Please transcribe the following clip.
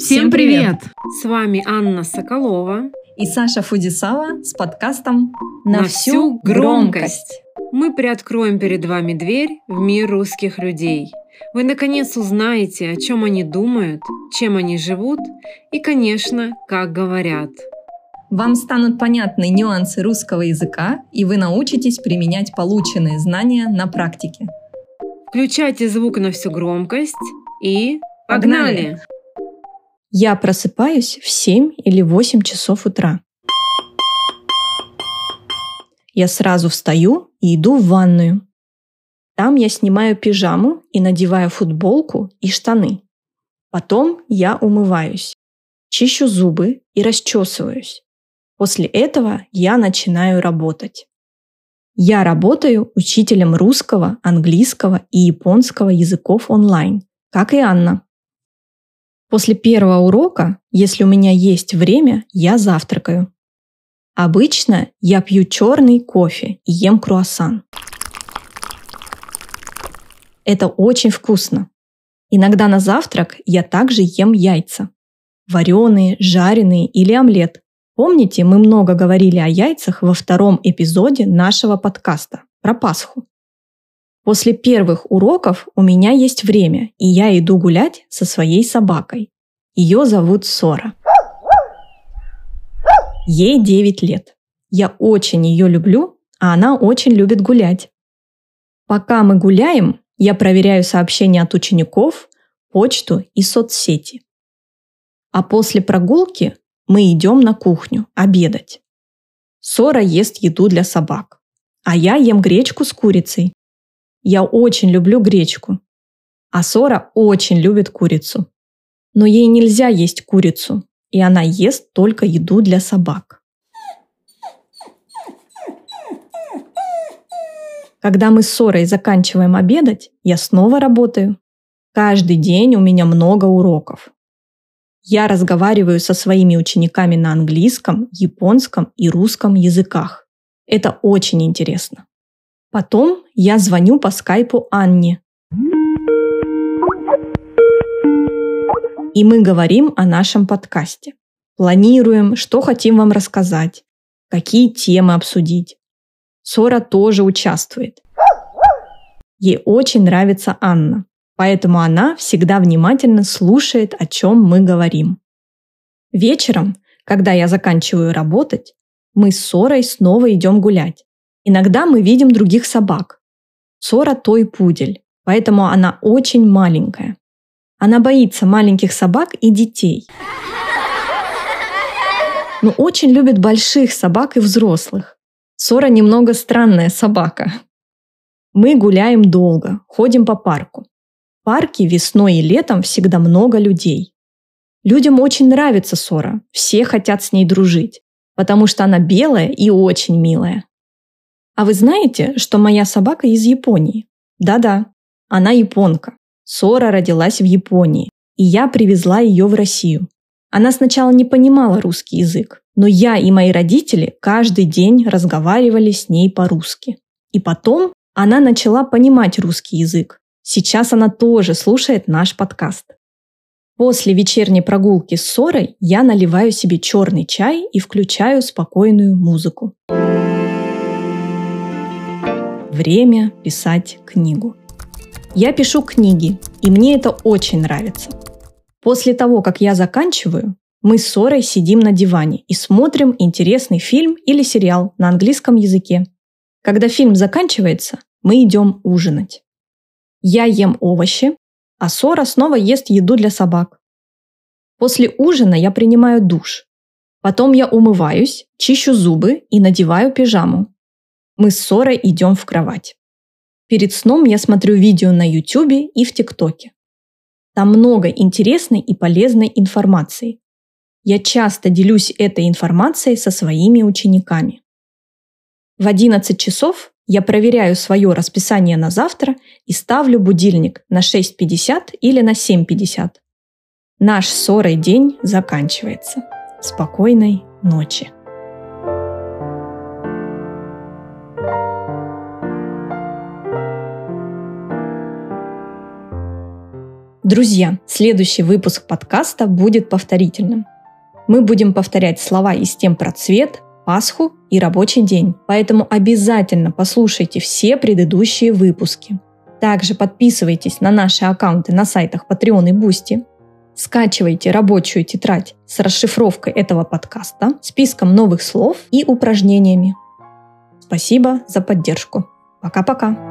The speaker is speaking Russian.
Всем привет! С вами Анна Соколова и Саша Фудисава с подкастом «На, всю громкость». Мы приоткроем перед вами дверь в мир русских людей. Вы наконец узнаете, о чем они думают, чем они живут и, конечно, как говорят. Вам станут понятны нюансы русского языка, и вы научитесь применять полученные знания на практике. Включайте звук на всю громкость и погнали! погнали! Я просыпаюсь в 7 или 8 часов утра. Я сразу встаю и иду в ванную. Там я снимаю пижаму и надеваю футболку и штаны. Потом я умываюсь, чищу зубы и расчесываюсь. После этого я начинаю работать. Я работаю учителем русского, английского и японского языков онлайн, как и Анна. После первого урока, если у меня есть время, я завтракаю. Обычно я пью черный кофе и ем круассан. Это очень вкусно. Иногда на завтрак я также ем яйца. Вареные, жареные или омлет. Помните, мы много говорили о яйцах во втором эпизоде нашего подкаста про Пасху. После первых уроков у меня есть время, и я иду гулять со своей собакой. Ее зовут Сора. Ей 9 лет. Я очень ее люблю, а она очень любит гулять. Пока мы гуляем, я проверяю сообщения от учеников, почту и соцсети. А после прогулки мы идем на кухню обедать. Сора ест еду для собак, а я ем гречку с курицей. Я очень люблю гречку. А Сора очень любит курицу. Но ей нельзя есть курицу, и она ест только еду для собак. Когда мы с Сорой заканчиваем обедать, я снова работаю. Каждый день у меня много уроков. Я разговариваю со своими учениками на английском, японском и русском языках. Это очень интересно. Потом я звоню по скайпу Анне. И мы говорим о нашем подкасте. Планируем, что хотим вам рассказать, какие темы обсудить. Сора тоже участвует. Ей очень нравится Анна, поэтому она всегда внимательно слушает, о чем мы говорим. Вечером, когда я заканчиваю работать, мы с Сорой снова идем гулять. Иногда мы видим других собак. Сора той пудель, поэтому она очень маленькая. Она боится маленьких собак и детей. Но очень любит больших собак и взрослых. Сора немного странная собака. Мы гуляем долго, ходим по парку. В парке весной и летом всегда много людей. Людям очень нравится Сора, все хотят с ней дружить, потому что она белая и очень милая. А вы знаете, что моя собака из Японии? Да-да, она японка. Сора родилась в Японии, и я привезла ее в Россию. Она сначала не понимала русский язык, но я и мои родители каждый день разговаривали с ней по-русски. И потом она начала понимать русский язык. Сейчас она тоже слушает наш подкаст. После вечерней прогулки с Сорой я наливаю себе черный чай и включаю спокойную музыку. Время писать книгу. Я пишу книги, и мне это очень нравится. После того, как я заканчиваю, мы с Сорой сидим на диване и смотрим интересный фильм или сериал на английском языке. Когда фильм заканчивается, мы идем ужинать. Я ем овощи, а Сора снова ест еду для собак. После ужина я принимаю душ. Потом я умываюсь, чищу зубы и надеваю пижаму. Мы с Сорой идем в кровать. Перед сном я смотрю видео на YouTube и в ТикТоке. Там много интересной и полезной информации. Я часто делюсь этой информацией со своими учениками. В 11 часов я проверяю свое расписание на завтра и ставлю будильник на 6.50 или на 7.50. Наш ссорой день заканчивается. Спокойной ночи. Друзья, следующий выпуск подкаста будет повторительным. Мы будем повторять слова из тем про цвет, Пасху и рабочий день, поэтому обязательно послушайте все предыдущие выпуски. Также подписывайтесь на наши аккаунты на сайтах Patreon и Boosty. Скачивайте рабочую тетрадь с расшифровкой этого подкаста, списком новых слов и упражнениями. Спасибо за поддержку. Пока-пока.